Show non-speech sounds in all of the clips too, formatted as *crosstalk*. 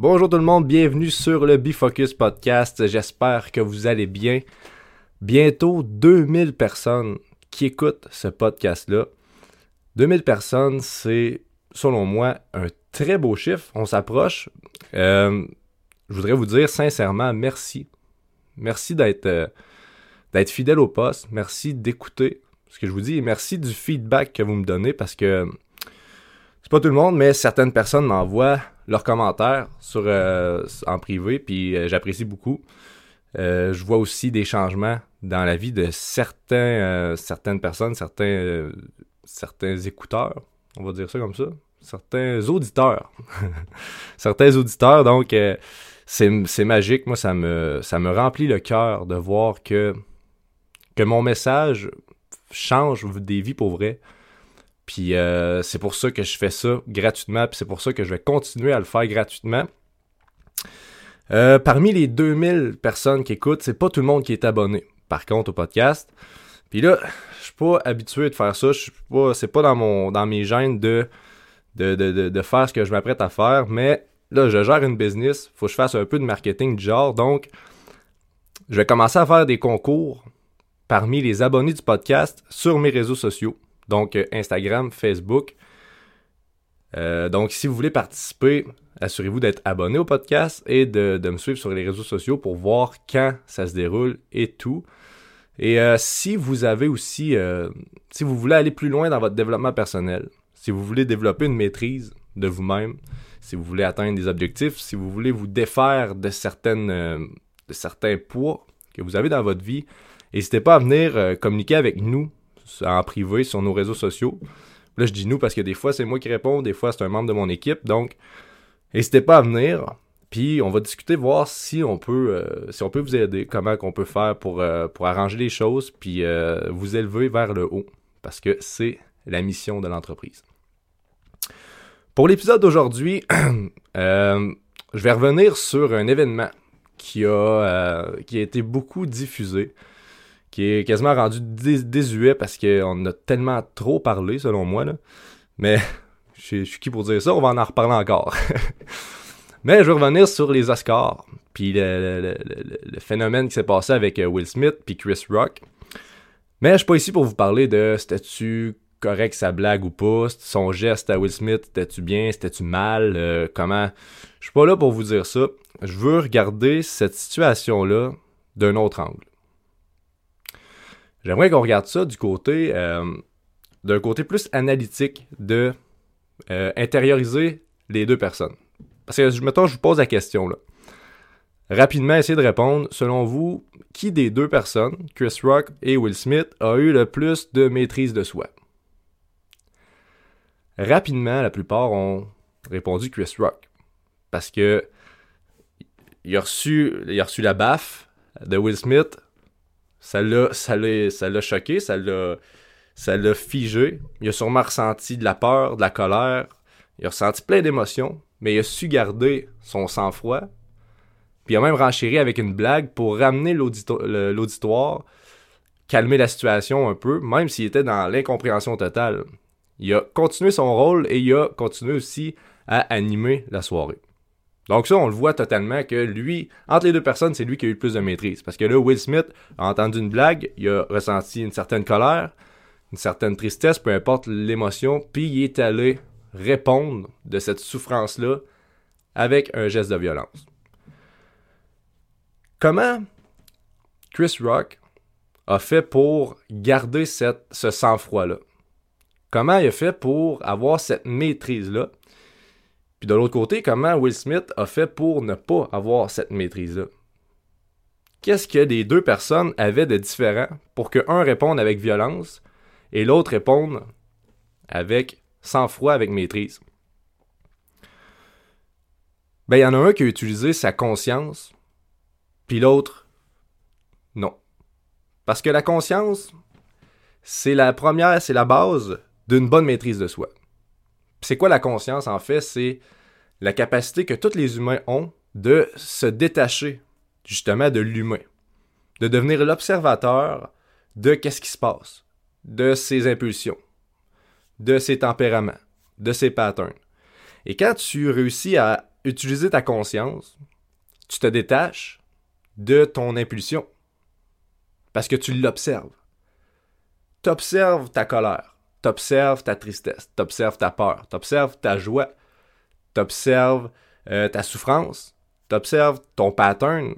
Bonjour tout le monde, bienvenue sur le Bifocus Podcast. J'espère que vous allez bien. Bientôt 2000 personnes qui écoutent ce podcast-là. 2000 personnes, c'est selon moi un très beau chiffre. On s'approche. Euh, je voudrais vous dire sincèrement merci. Merci d'être euh, d'être fidèle au poste. Merci d'écouter ce que je vous dis merci du feedback que vous me donnez parce que c'est pas tout le monde, mais certaines personnes m'envoient leurs commentaires sur, euh, en privé, puis euh, j'apprécie beaucoup. Euh, je vois aussi des changements dans la vie de certains, certaines personnes, certains, certains écouteurs, on va dire ça comme ça, certains auditeurs. *laughs* certains auditeurs, donc c'est magique. Moi, ça me, ça me remplit le cœur de voir que, que mon message change des vies pour vrai. Puis euh, c'est pour ça que je fais ça gratuitement, puis c'est pour ça que je vais continuer à le faire gratuitement. Euh, parmi les 2000 personnes qui écoutent, c'est pas tout le monde qui est abonné, par contre, au podcast. Puis là, je suis pas habitué de faire ça. Je suis pas, c'est pas dans mon, dans mes gènes de, de, faire ce que je m'apprête à faire. Mais là, je gère une business. Faut que je fasse un peu de marketing du genre. Donc, je vais commencer à faire des concours parmi les abonnés du podcast sur mes réseaux sociaux donc euh, Instagram, Facebook. Euh, donc, si vous voulez participer, assurez-vous d'être abonné au podcast et de, me suivre sur les réseaux sociaux pour voir quand ça se déroule et tout. Et euh, si vous avez aussi, si vous voulez aller plus loin dans votre développement personnel, si vous voulez développer une maîtrise de vous-même, si vous voulez atteindre des objectifs, si vous voulez vous défaire de, de certains poids que vous avez dans votre vie, n'hésitez pas à venir communiquer avec nous en privé sur nos réseaux sociaux. Là, je dis nous parce que des fois, c'est moi qui réponds, des fois, c'est un membre de mon équipe. Donc, n'hésitez pas à venir. Puis, on va discuter, voir si on peut, euh, si on peut vous aider, comment qu'on peut faire pour, euh, pour arranger les choses, puis euh, vous élever vers le haut. Parce que c'est la mission de l'entreprise. Pour l'épisode d'aujourd'hui, *clears throat* je vais revenir sur un événement qui a, qui a été beaucoup diffusé qui est quasiment rendu désuet parce qu'on a tellement trop parlé, selon moi. Là. Mais *laughs* je, suis qui pour dire ça? On va en, reparler encore. *laughs* Mais je vais revenir sur les Oscars, puis le, phénomène qui s'est passé avec euh, Will Smith puis Chris Rock. Mais je suis pas ici pour vous parler de c'était-tu correct sa blague ou pas, son geste à Will Smith, c'était-tu bien, c'était-tu mal, euh, comment... Je suis pas là pour vous dire ça. Je veux regarder cette situation-là d'un autre angle. J'aimerais qu'on regarde ça du côté euh, d'un côté plus analytique de euh, intérioriser les deux personnes. Parce que, mettons, je vous pose la question là. Rapidement, essayez de répondre. Selon vous, qui des deux personnes, Chris Rock et Will Smith, a eu le plus de maîtrise de soi? Rapidement, la plupart ont répondu Chris Rock. Parce que il a reçu, il a reçu la baffe de Will Smith ça l'a, ça l'a, choqué, ça l'a, ça l'a figé. Il a sûrement ressenti de la peur, de la colère. Il a ressenti plein d'émotions, mais il a su garder son sang-froid. Puis il a même renchéri avec une blague pour ramener l'auditoire, calmer la situation un peu, même s'il était dans l'incompréhension totale. Il a continué son rôle et il a continué aussi à animer la soirée. Donc ça, on le voit totalement que lui, entre les deux personnes, c'est lui qui a eu le plus de maîtrise. Parce que là, Will Smith a entendu une blague, il a ressenti une certaine colère, une certaine tristesse, peu importe l'émotion, puis il est allé répondre de cette souffrance-là avec un geste de violence. Comment Chris Rock a fait pour garder ce sang-froid-là? Comment il a fait pour avoir cette maîtrise-là? Puis de l'autre côté, comment Will Smith a fait pour ne pas avoir cette maîtrise-là? Qu'est-ce que les deux personnes avaient de différent pour que un réponde avec violence et l'autre réponde avec sang-froid, avec maîtrise? Ben, il y en a un qui a utilisé sa conscience, puis l'autre, non. Parce que la conscience, c'est la première, c'est la base d'une bonne maîtrise de soi. C'est quoi la conscience en fait? C'est la capacité que tous les humains ont de se détacher justement de l'humain, de devenir l'observateur de qu'est-ce qui se passe, de ses impulsions, de ses tempéraments, de ses patterns. Et quand tu réussis à utiliser ta conscience, tu te détaches de ton impulsion. Parce que tu l'observes. Tu observes ta colère, tu observes ta tristesse, tu observes ta peur, tu observes ta joie, tu observes euh, ta souffrance, tu observes ton pattern.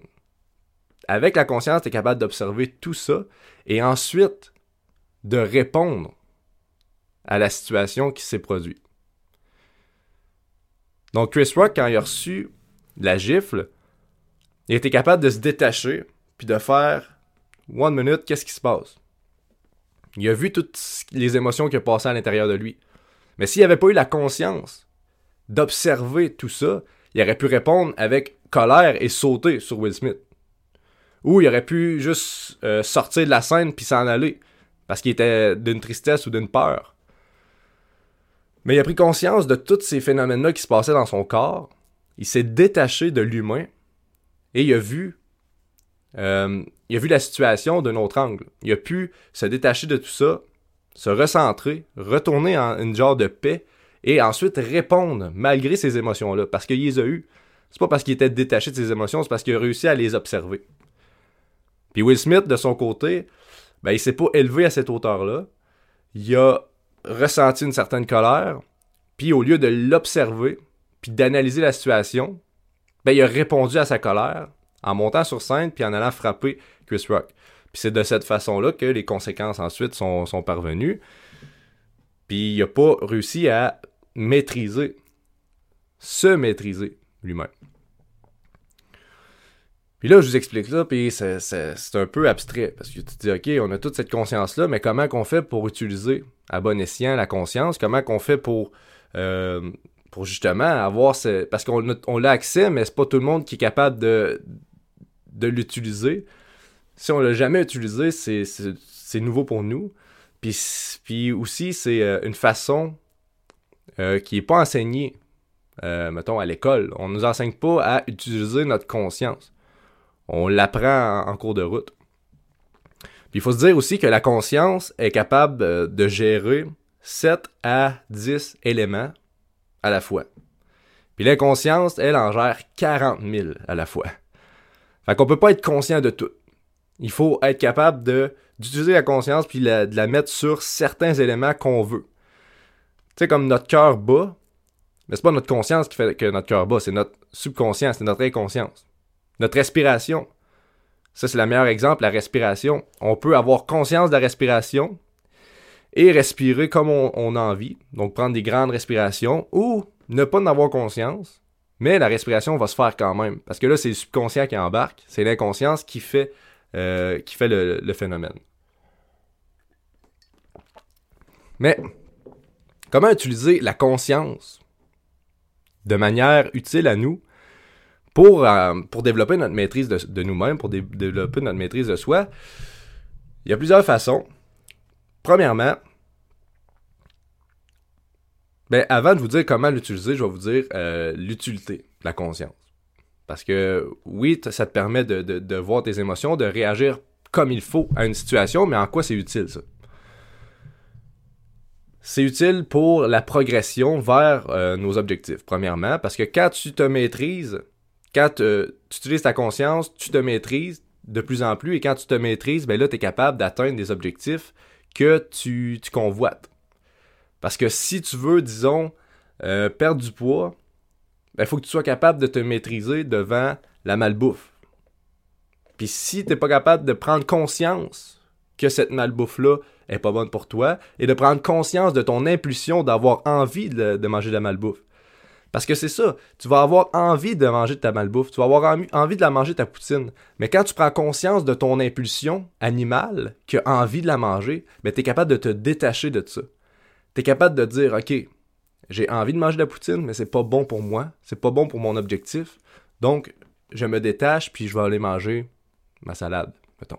Avec la conscience, tu es capable d'observer tout ça et ensuite de répondre à la situation qui s'est produite. Donc Chris Rock, quand il a reçu la gifle, il était capable de se détacher puis de faire One minute, qu'est-ce qui se passe? Il a vu toutes les émotions qui passé à l'intérieur de lui. Mais s'il n'avait pas eu la conscience d'observer tout ça, il aurait pu répondre avec colère et sauter sur Will Smith. Ou il aurait pu juste euh, sortir de la scène puis s'en aller parce qu'il était d'une tristesse ou d'une peur. Mais il a pris conscience de tous ces phénomènes-là qui se passaient dans son corps. Il s'est détaché de l'humain et il a vu, euh, il a vu la situation d'un autre angle. Il a pu se détacher de tout ça, se recentrer, retourner en une genre de paix et ensuite répondre malgré ces émotions-là parce qu'il les a eues. C'est pas parce qu'il était détaché de ses émotions, c'est parce qu'il a réussi à les observer. Puis Will Smith, de son côté, ben, il s'est pas élevé à cette hauteur-là. Il a ressenti une certaine colère, puis au lieu de l'observer, puis d'analyser la situation, ben, il a répondu à sa colère en montant sur scène puis en allant frapper Chris Rock. Puis c'est de cette façon-là que les conséquences ensuite sont, sont parvenues. Puis il n'a pas réussi à maîtriser, se maîtriser lui-même. Puis là, je vous explique ça, puis c'est un peu abstrait, parce que tu te dis, OK, on a toute cette conscience-là, mais comment qu'on fait pour utiliser à bon escient la conscience? Comment qu'on fait pour, euh, pour justement avoir ce... Parce qu'on on l'a accès, mais c'est pas tout le monde qui est capable de, de l'utiliser. Si on l'a jamais utilisé, c'est nouveau pour nous. Puis, puis aussi, c'est euh, une façon euh, qui n'est pas enseignée, mettons, à l'école. On ne nous enseigne pas à utiliser notre conscience. On l'apprend en, cours de route. Puis il faut se dire aussi que la conscience est capable euh, de gérer 7 à 10 éléments à la fois. Puis l'inconscience, elle en gère 40 000 à la fois. Fait qu'on peut pas être conscient de tout. Il faut être capable d'utiliser la conscience puis de la mettre sur certains éléments qu'on veut. Tu sais, comme notre cœur bat, mais c'est pas notre conscience qui fait que notre cœur bat, c'est notre subconscient, c'est notre inconscience. Notre respiration. Ça, c'est le meilleur exemple, la respiration. On peut avoir conscience de la respiration et respirer comme on, a envie. Donc, prendre des grandes respirations ou ne pas en avoir conscience, mais la respiration va se faire quand même. Parce que là, c'est le subconscient qui embarque, c'est l'inconscience qui fait, euh, le phénomène. Mais, comment utiliser la conscience de manière utile à nous pour, euh, pour développer notre maîtrise de, nous-mêmes, pour développer notre maîtrise de soi, il y a plusieurs façons. Premièrement, ben, avant de vous dire comment l'utiliser, je vais vous dire euh, l'utilité de la conscience. Parce que oui, ça te permet de, de, voir tes émotions, de réagir comme il faut à une situation, mais en quoi c'est utile ça? C'est utile pour la progression vers euh, nos objectifs, premièrement, parce que quand tu te maîtrises, quand euh, tu utilises ta conscience, tu te maîtrises de plus en plus et quand tu te maîtrises, ben là, tu es capable d'atteindre des objectifs que tu, convoites. Parce que si tu veux, disons, euh, perdre du poids, il ben, faut que tu sois capable de te maîtriser devant la malbouffe. Puis si tu n'es pas capable de prendre conscience que cette malbouffe-là est pas bonne pour toi et de prendre conscience de ton impulsion d'avoir envie de, manger de la malbouffe, parce que c'est ça, tu vas avoir envie de manger de ta malbouffe, tu vas avoir envie de la manger ta poutine. Mais quand tu prends conscience de ton impulsion animale qui a envie de la manger, ben tu es capable de te détacher de ça. Tu es capable de dire OK, j'ai envie de manger de la poutine, mais c'est pas bon pour moi, c'est pas bon pour mon objectif. Donc, je me détache puis je vais aller manger ma salade, mettons.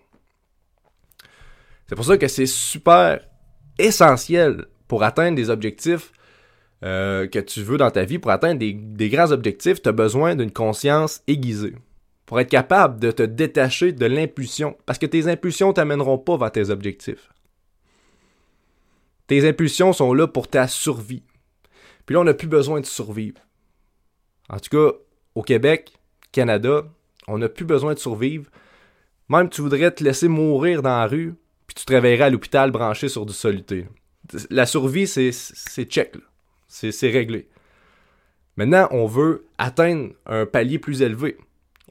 C'est pour ça que c'est super essentiel pour atteindre des objectifs euh, que tu veux dans ta vie, pour atteindre des, grands objectifs, tu as besoin d'une conscience aiguisée. Pour être capable de te détacher de l'impulsion. Parce que tes impulsions t'amèneront pas vers tes objectifs. Tes impulsions sont là pour ta survie. Puis là, on n'a plus besoin de survivre. En tout cas, au Québec, Canada, on n'a plus besoin de survivre. Même tu voudrais te laisser mourir dans la rue, puis tu te réveillerais à l'hôpital branché sur du soluté. La survie, c'est check. C'est réglé. Maintenant, on veut atteindre un palier plus élevé.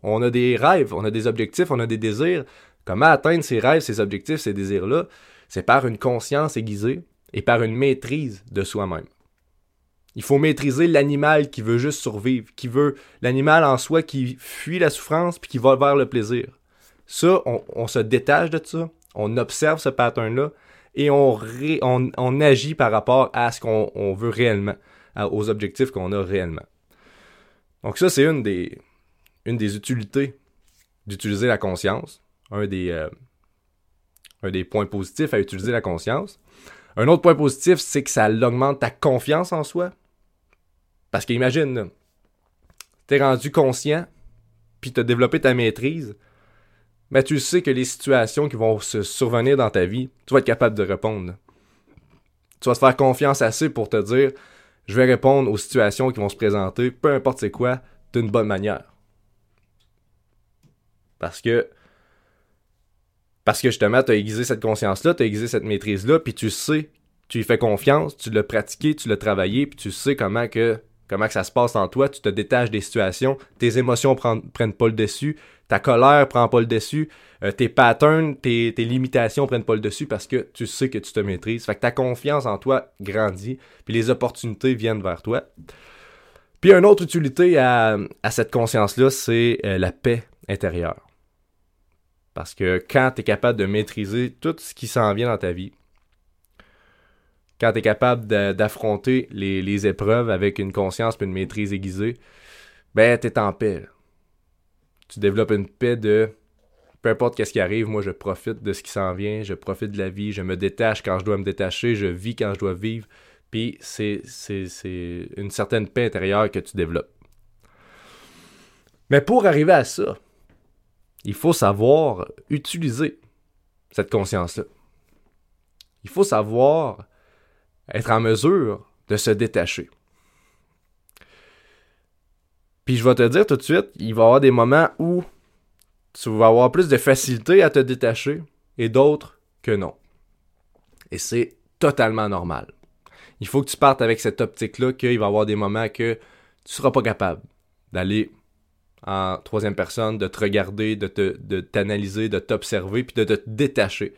On a des rêves, on a des objectifs, on a des désirs. Comment atteindre ces rêves, ces objectifs, ces désirs-là? C'est par une conscience aiguisée et par une maîtrise de soi-même. Il faut maîtriser l'animal qui veut juste survivre, qui veut l'animal en soi qui fuit la souffrance puis qui va vers le plaisir. Ça, on, se détache de ça, on observe ce pattern-là et on, agit par rapport à ce qu'on veut réellement, aux objectifs qu'on a réellement. Donc ça, c'est une des, une des utilités d'utiliser la conscience, un des, euh, un des points positifs à utiliser la conscience. Un autre point positif, c'est que ça augmente ta confiance en soi. Parce qu'imagine, t'es rendu conscient, puis t'as développé ta maîtrise, mais tu sais que les situations qui vont se survenir dans ta vie, tu vas être capable de répondre. Tu vas te faire confiance assez pour te dire, je vais répondre aux situations qui vont se présenter, peu importe c'est quoi, d'une bonne manière. Parce que parce que justement, tu as aiguisé cette conscience-là, tu as aiguisé cette maîtrise-là, puis tu sais, tu y fais confiance, tu l'as pratiqué, tu l'as travaillé, puis tu sais comment que comment que ça se passe en toi, tu te détaches des situations, tes émotions prennent pas le dessus, ta colère prend pas le dessus, euh, tes patterns, tes, tes, limitations prennent pas le dessus parce que tu sais que tu te maîtrises. Fait que ta confiance en toi grandit, puis les opportunités viennent vers toi. Puis une autre utilité à, cette conscience-là, c'est euh, la paix intérieure. Parce que quand tu es capable de maîtriser tout ce qui s'en vient dans ta vie, quand tu es capable d'affronter les, épreuves avec une conscience et une maîtrise aiguisée, ben, tu es en paix. Tu développes une paix de peu importe qu'est-ce qui arrive, moi, je profite de ce qui s'en vient, je profite de la vie, je me détache quand je dois me détacher, je vis quand je dois vivre. Puis c'est une certaine paix intérieure que tu développes. Mais pour arriver à ça, il faut savoir utiliser cette conscience-là. Il faut savoir être en mesure de se détacher. Puis je vais te dire tout de suite, il va y avoir des moments où tu vas avoir plus de facilité à te détacher et d'autres que non. Et c'est totalement normal. Il faut que tu partes avec cette optique-là qu'il va y avoir des moments que tu ne seras pas capable d'aller en troisième personne, de te regarder, de, t'analyser, de t'observer, puis de, te détacher.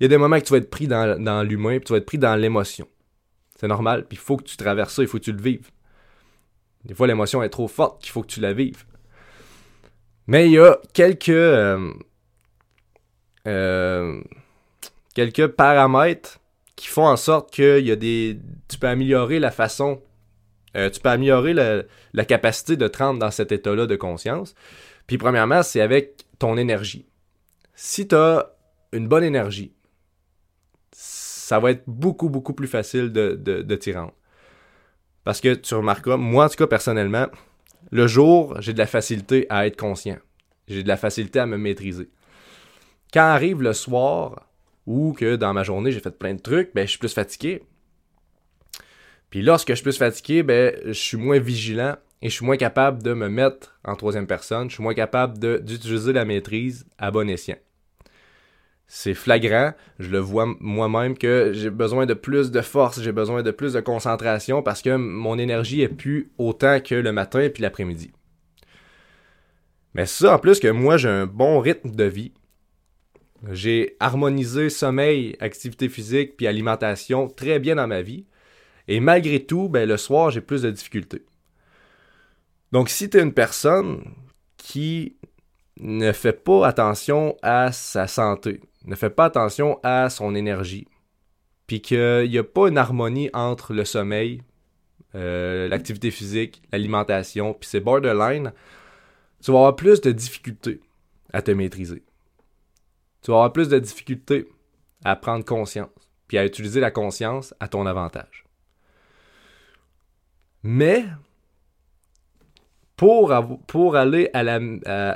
Il y a des moments que tu vas être pris dans, dans l'humain, puis tu vas être pris dans l'émotion. C'est normal, puis il faut que tu traverses ça, il faut que tu le vives. Des fois, l'émotion est trop forte qu'il faut que tu la vives. Mais il y a quelques, euh, euh, quelques paramètres qui font en sorte que y a des, tu peux améliorer la façon euh, tu peux améliorer la capacité de te rendre dans cet état-là de conscience. Puis premièrement, c'est avec ton énergie. Si tu as une bonne énergie, ça va être beaucoup, beaucoup plus facile de, de, t'y rendre. Parce que tu remarqueras, moi en tout cas personnellement, le jour, j'ai de la facilité à être conscient. J'ai de la facilité à me maîtriser. Quand arrive le soir, ou que dans ma journée j'ai fait plein de trucs, ben je suis plus fatigué. Puis lorsque je suis plus fatigué, ben, je suis moins vigilant et je suis moins capable de me mettre en troisième personne. Je suis moins capable d'utiliser la maîtrise à bon escient. C'est flagrant, je le vois moi-même que j'ai besoin de plus de force, j'ai besoin de plus de concentration parce que mon énergie est plus autant que le matin et puis l'après-midi. Mais ça, en plus que moi, j'ai un bon rythme de vie. J'ai harmonisé sommeil, activité physique puis alimentation très bien dans ma vie. Et malgré tout, ben, le soir, j'ai plus de difficultés. Donc, si tu es une personne qui ne fait pas attention à sa santé, ne fait pas attention à son énergie, puis qu'il n'y a pas une harmonie entre le sommeil, euh, l'activité physique, l'alimentation, puis c'est borderline, tu vas avoir plus de difficultés à te maîtriser. Tu vas avoir plus de difficultés à prendre conscience, puis à utiliser la conscience à ton avantage. Mais pour, pour aller à, la,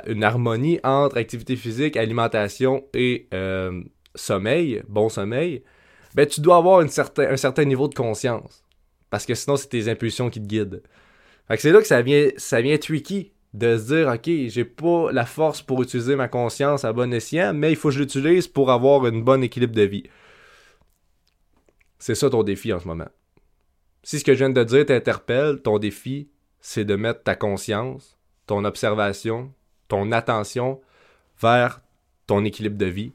une harmonie entre activité physique, alimentation et euh, sommeil, bon sommeil, ben, tu dois avoir une certain, un certain niveau de conscience. Parce que sinon, c'est tes impulsions qui te guident. C'est là que ça vient, ça vient tricky de se dire, OK, j'ai pas la force pour utiliser ma conscience à bon escient, mais il faut que je l'utilise pour avoir une bonne équilibre de vie. C'est ça ton défi en ce moment. Si ce que je viens de dire t'interpelle, ton défi, c'est de mettre ta conscience, ton observation, ton attention vers ton équilibre de vie,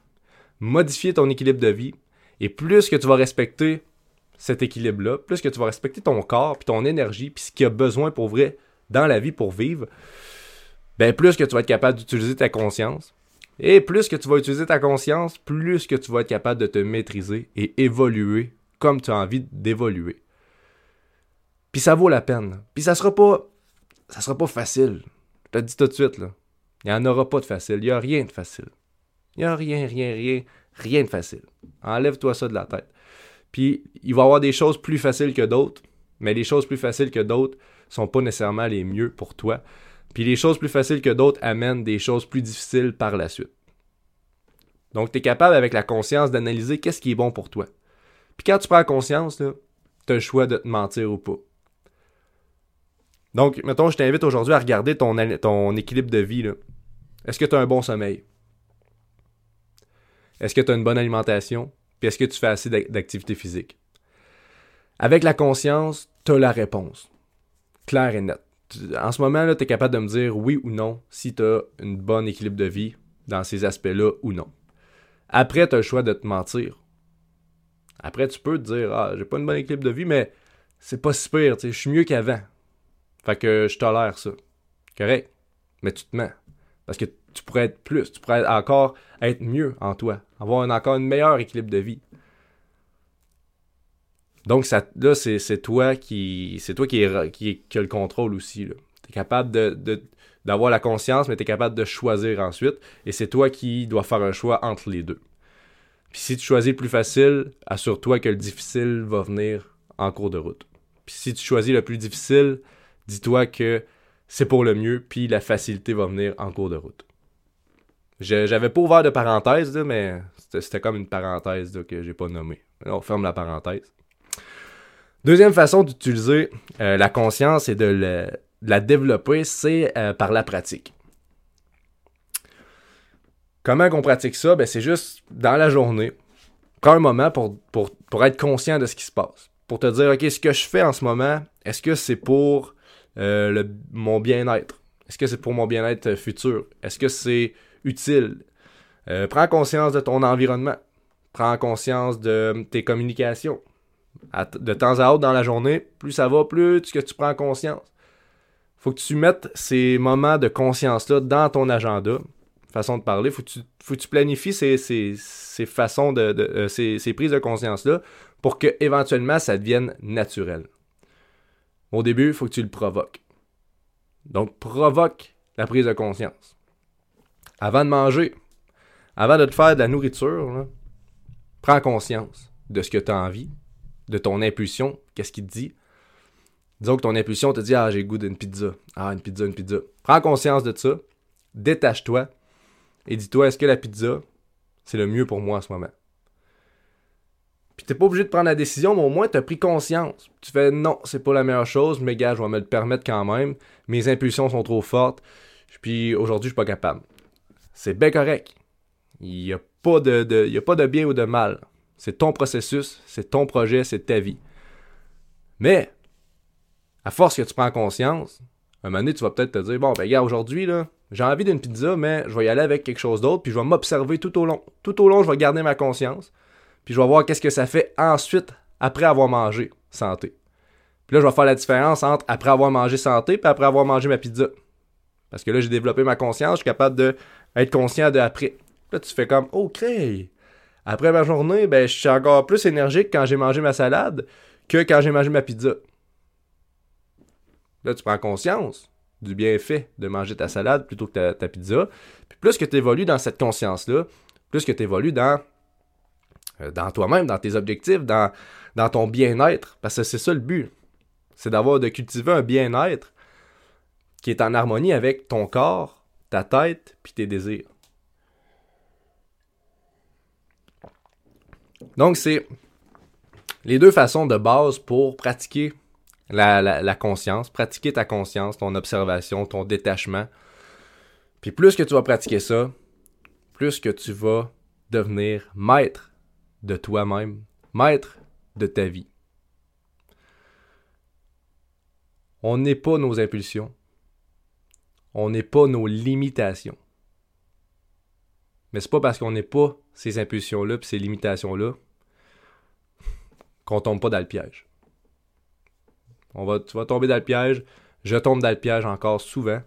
modifier ton équilibre de vie, et plus que tu vas respecter cet équilibre-là, plus que tu vas respecter ton corps, puis ton énergie, puis ce qu'il a besoin pour vrai dans la vie pour vivre, ben plus que tu vas être capable d'utiliser ta conscience. Et plus que tu vas utiliser ta conscience, plus que tu vas être capable de te maîtriser et évoluer comme tu as envie d'évoluer. Puis ça vaut la peine. Puis ça sera pas ça sera pas facile. Je te le dis tout de suite là. Il n'y en aura pas de facile, il n'y a rien de facile. Il n'y a rien, rien, rien, rien de facile. Enlève-toi ça de la tête. Puis il va y avoir des choses plus faciles que d'autres, mais les choses plus faciles que d'autres sont pas nécessairement les mieux pour toi. Puis les choses plus faciles que d'autres amènent des choses plus difficiles par la suite. Donc tu es capable avec la conscience d'analyser qu'est-ce qui est bon pour toi. Puis quand tu prends conscience, tu as le choix de te mentir ou pas. Donc, mettons, je t'invite aujourd'hui à regarder ton, ton équilibre de vie. Est-ce que tu as un bon sommeil? Est-ce que tu as une bonne alimentation? Puis est-ce que tu fais assez d'activité physique? Avec la conscience, tu as la réponse. Claire et nette. En ce moment, tu es capable de me dire oui ou non si tu as une bonne équilibre de vie dans ces aspects-là ou non. Après, tu as le choix de te mentir. Après, tu peux te dire Ah, j'ai pas une bonne équilibre de vie, mais c'est pas si pire, je suis mieux qu'avant. Fait que je tolère ça. Correct. Mais tu te mens. Parce que tu pourrais être plus, tu pourrais encore être mieux en toi, avoir encore un meilleur équilibre de vie. Donc ça, là, c'est toi qui c'est toi qui, qui, qui, a le contrôle aussi. Tu es capable de, d'avoir la conscience, mais tu es capable de choisir ensuite. Et c'est toi qui dois faire un choix entre les deux. Puis si tu choisis le plus facile, assure-toi que le difficile va venir en cours de route. Puis si tu choisis le plus difficile, dis-toi que c'est pour le mieux, puis la facilité va venir en cours de route. J'avais pas ouvert de parenthèse, mais c'était comme une parenthèse que j'ai pas nommée. On ferme la parenthèse. Deuxième façon d'utiliser euh, la conscience et de, la développer, c'est euh, par la pratique. Comment qu'on pratique ça? Ben, c'est juste dans la journée. Prends un moment pour, pour, être conscient de ce qui se passe. Pour te dire, OK, ce que je fais en ce moment, est-ce que c'est pour euh, le, mon bien-être? Est-ce que c'est pour mon bien-être futur? Est-ce que c'est utile? Euh, prends conscience de ton environnement. Prends conscience de tes communications. de temps à autre dans la journée, plus ça va, plus que tu prends conscience. Faut que tu mettes ces moments de conscience-là dans ton agenda. Façon de parler. Faut que tu, faut que tu planifies ces, façons de, euh, ces prises de conscience-là pour que éventuellement ça devienne naturel. Au début, il faut que tu le provoques. Donc, provoque la prise de conscience avant de manger, avant de te faire de la nourriture, prends conscience de ce que tu as envie, de ton impulsion, qu'est-ce qu'il te dit. Disons que ton impulsion te dit Ah, j'ai goût d'une pizza. Ah, une pizza, une pizza. Prends conscience de ça, détache-toi et dis-toi est-ce que la pizza, c'est le mieux pour moi en ce moment? Puis t'es pas obligé de prendre la décision, mais au moins tu as pris conscience. Tu fais non, c'est pas la meilleure chose, mais gars, je vais me le permettre quand même. Mes impulsions sont trop fortes. Puis aujourd'hui, je suis pas capable c'est bien correct. Il n'y a, pas de, a pas de bien ou de mal. C'est ton processus, c'est ton projet, c'est ta vie. Mais, à force que tu prends conscience, un moment donné, tu vas peut-être te dire, bon, ben, gars, aujourd'hui, là, j'ai envie d'une pizza, mais je vais y aller avec quelque chose d'autre, puis je vais m'observer tout au long. Tout au long, je vais garder ma conscience, puis je vais voir qu'est-ce que ça fait ensuite, après avoir mangé santé. Puis là, je vais faire la différence entre après avoir mangé santé, puis après avoir mangé ma pizza. Parce que là, j'ai développé ma conscience, je suis capable de être conscient de après. Là, tu fais comme, OK. Après ma journée, ben, je suis encore plus énergique quand j'ai mangé ma salade que quand j'ai mangé ma pizza. Là, tu prends conscience du bienfait de manger ta salade plutôt que ta, pizza. Puis plus que tu évolues dans cette conscience-là, plus que tu évolues dans, dans toi-même, dans tes objectifs, dans, dans ton bien-être. Parce que c'est ça le but. C'est d'avoir, de cultiver un bien-être qui est en harmonie avec ton corps, ta tête puis tes désirs. Donc, c'est les deux façons de base pour pratiquer la, la, conscience, pratiquer ta conscience, ton observation, ton détachement. Puis plus que tu vas pratiquer ça, plus que tu vas devenir maître de toi-même, maître de ta vie. On n'est pas nos impulsions. On n'est pas nos limitations. Mais c'est pas parce qu'on n'est pas ces impulsions-là et ces limitations-là qu'on tombe pas dans le piège. On va, tu vas tomber dans le piège, je tombe dans le piège encore souvent.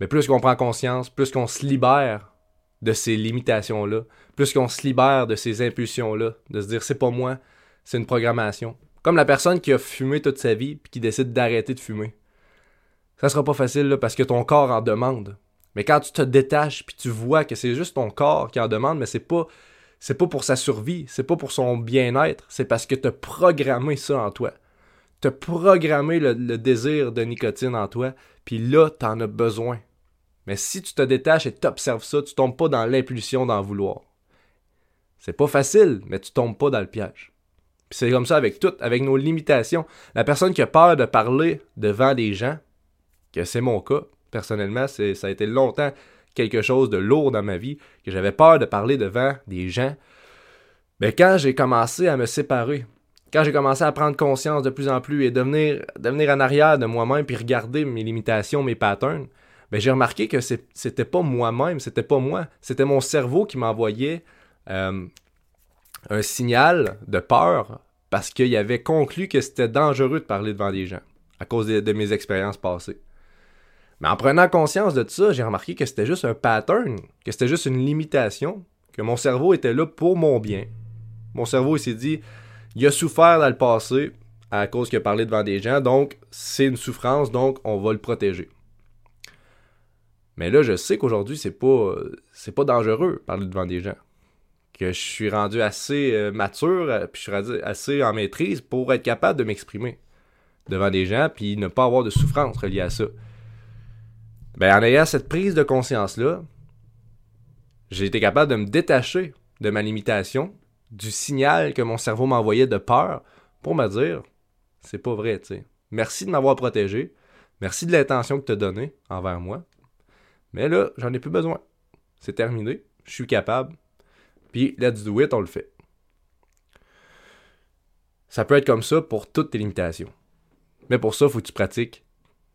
Mais plus qu'on prend conscience, plus qu'on se libère de ces limitations-là, plus qu'on se libère de ces impulsions-là, de se dire c'est pas moi, c'est une programmation. Comme la personne qui a fumé toute sa vie puis qui décide d'arrêter de fumer. Ça sera pas facile parce que ton corps en demande. Mais quand tu te détaches puis tu vois que c'est juste ton corps qui en demande, mais c'est pas c'est pas pour sa survie, c'est pas pour son bien-être, c'est parce que tu as programmé ça en toi. Tu as programmé le, le, désir de nicotine en toi, puis là, tu en as besoin. Mais si tu te détaches et t'observes ça, tu tombes pas dans l'impulsion d'en vouloir. C'est pas facile, mais tu tombes pas dans le piège. Puis c'est comme ça avec tout, avec nos limitations. La personne qui a peur de parler devant des gens, que c'est mon cas, personnellement, ça a été longtemps quelque chose de lourd dans ma vie, que j'avais peur de parler devant des gens. Mais quand j'ai commencé à me séparer, quand j'ai commencé à prendre conscience de plus en plus et devenir, devenir en arrière de moi-même puis regarder mes limitations, mes patterns, ben j'ai remarqué que c'était pas moi-même, c'était pas moi, c'était mon cerveau qui m'envoyait euh, un signal de peur parce qu'il avait conclu que c'était dangereux de parler devant des gens à cause de, mes expériences passées. Mais en prenant conscience de ça, j'ai remarqué que c'était juste un pattern, que c'était juste une limitation, que mon cerveau était là pour mon bien. Mon cerveau s'est dit, il a souffert dans le passé à cause qu'il a parlé devant des gens, donc c'est une souffrance, donc on va le protéger. Mais là, je sais qu'aujourd'hui, c'est pas, c'est pas dangereux parler devant des gens. Que je suis rendu assez euh, mature, euh, puis je suis assez en maîtrise pour être capable de m'exprimer devant des gens, puis ne pas avoir de souffrance reliée à ça. Ben, en ayant cette prise de conscience-là, j'ai été capable de me détacher de ma limitation, du signal que mon cerveau m'envoyait de peur, pour me dire, c'est pas vrai, tu sais. Merci de m'avoir protégé. Merci de l'intention que tu as donnée envers moi. Mais là, j'en ai plus besoin. C'est terminé. Je suis capable. Puis, let's do it, on le fait. Ça peut être comme ça pour toutes tes limitations. Mais pour ça, il faut que tu pratiques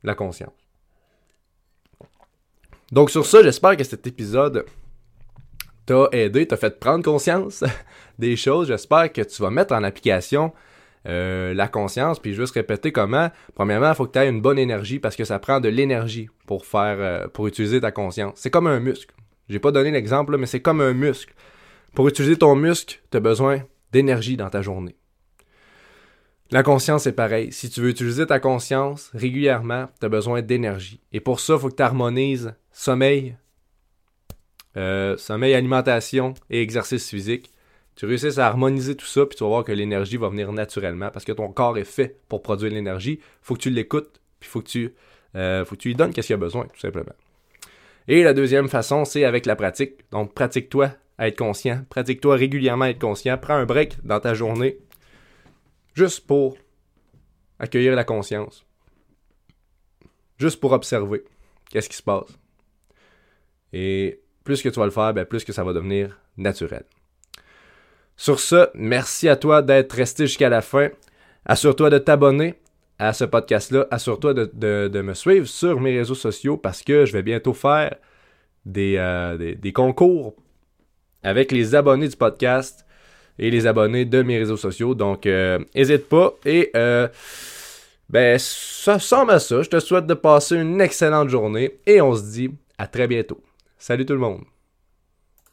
la conscience. Donc sur ça, j'espère que cet épisode t'a aidé, t'a fait prendre conscience *laughs* des choses. J'espère que tu vas mettre en application euh, la conscience, puis juste répéter comment. Premièrement, il faut que tu aies une bonne énergie parce que ça prend de l'énergie pour faire euh, pour utiliser ta conscience. C'est comme un muscle. J'ai pas donné l'exemple, mais c'est comme un muscle. Pour utiliser ton muscle, tu as besoin d'énergie dans ta journée. La conscience est pareil. Si tu veux utiliser ta conscience régulièrement, tu as besoin d'énergie. Et pour ça, il faut que tu harmonises sommeil, euh, sommeil, alimentation et exercice physique tu réussis à harmoniser tout ça, puis tu vas voir que l'énergie va venir naturellement parce que ton corps est fait pour produire l'énergie. faut que tu l'écoutes, puis faut que tu, euh, faut que tu lui donnes qu'est-ce qu'il a besoin, tout simplement. Et la deuxième façon, c'est avec la pratique. Donc, pratique-toi à être conscient. Pratique-toi régulièrement à être conscient. Prends un break dans ta journée juste pour accueillir la conscience. Juste pour observer qu'est-ce qui se passe. Et plus que tu vas le faire, ben, plus que ça va devenir naturel. Sur ce, merci à toi d'être resté jusqu'à la fin. Assure-toi de t'abonner à ce podcast-là. Assure-toi de, me suivre sur mes réseaux sociaux parce que je vais bientôt faire des, euh, concours avec les abonnés du podcast et les abonnés de mes réseaux sociaux. Donc, n'hésite euh, pas. Et euh, ben, ça ressemble à ça. Je te souhaite de passer une excellente journée et on se dit à très bientôt. Salut tout le monde.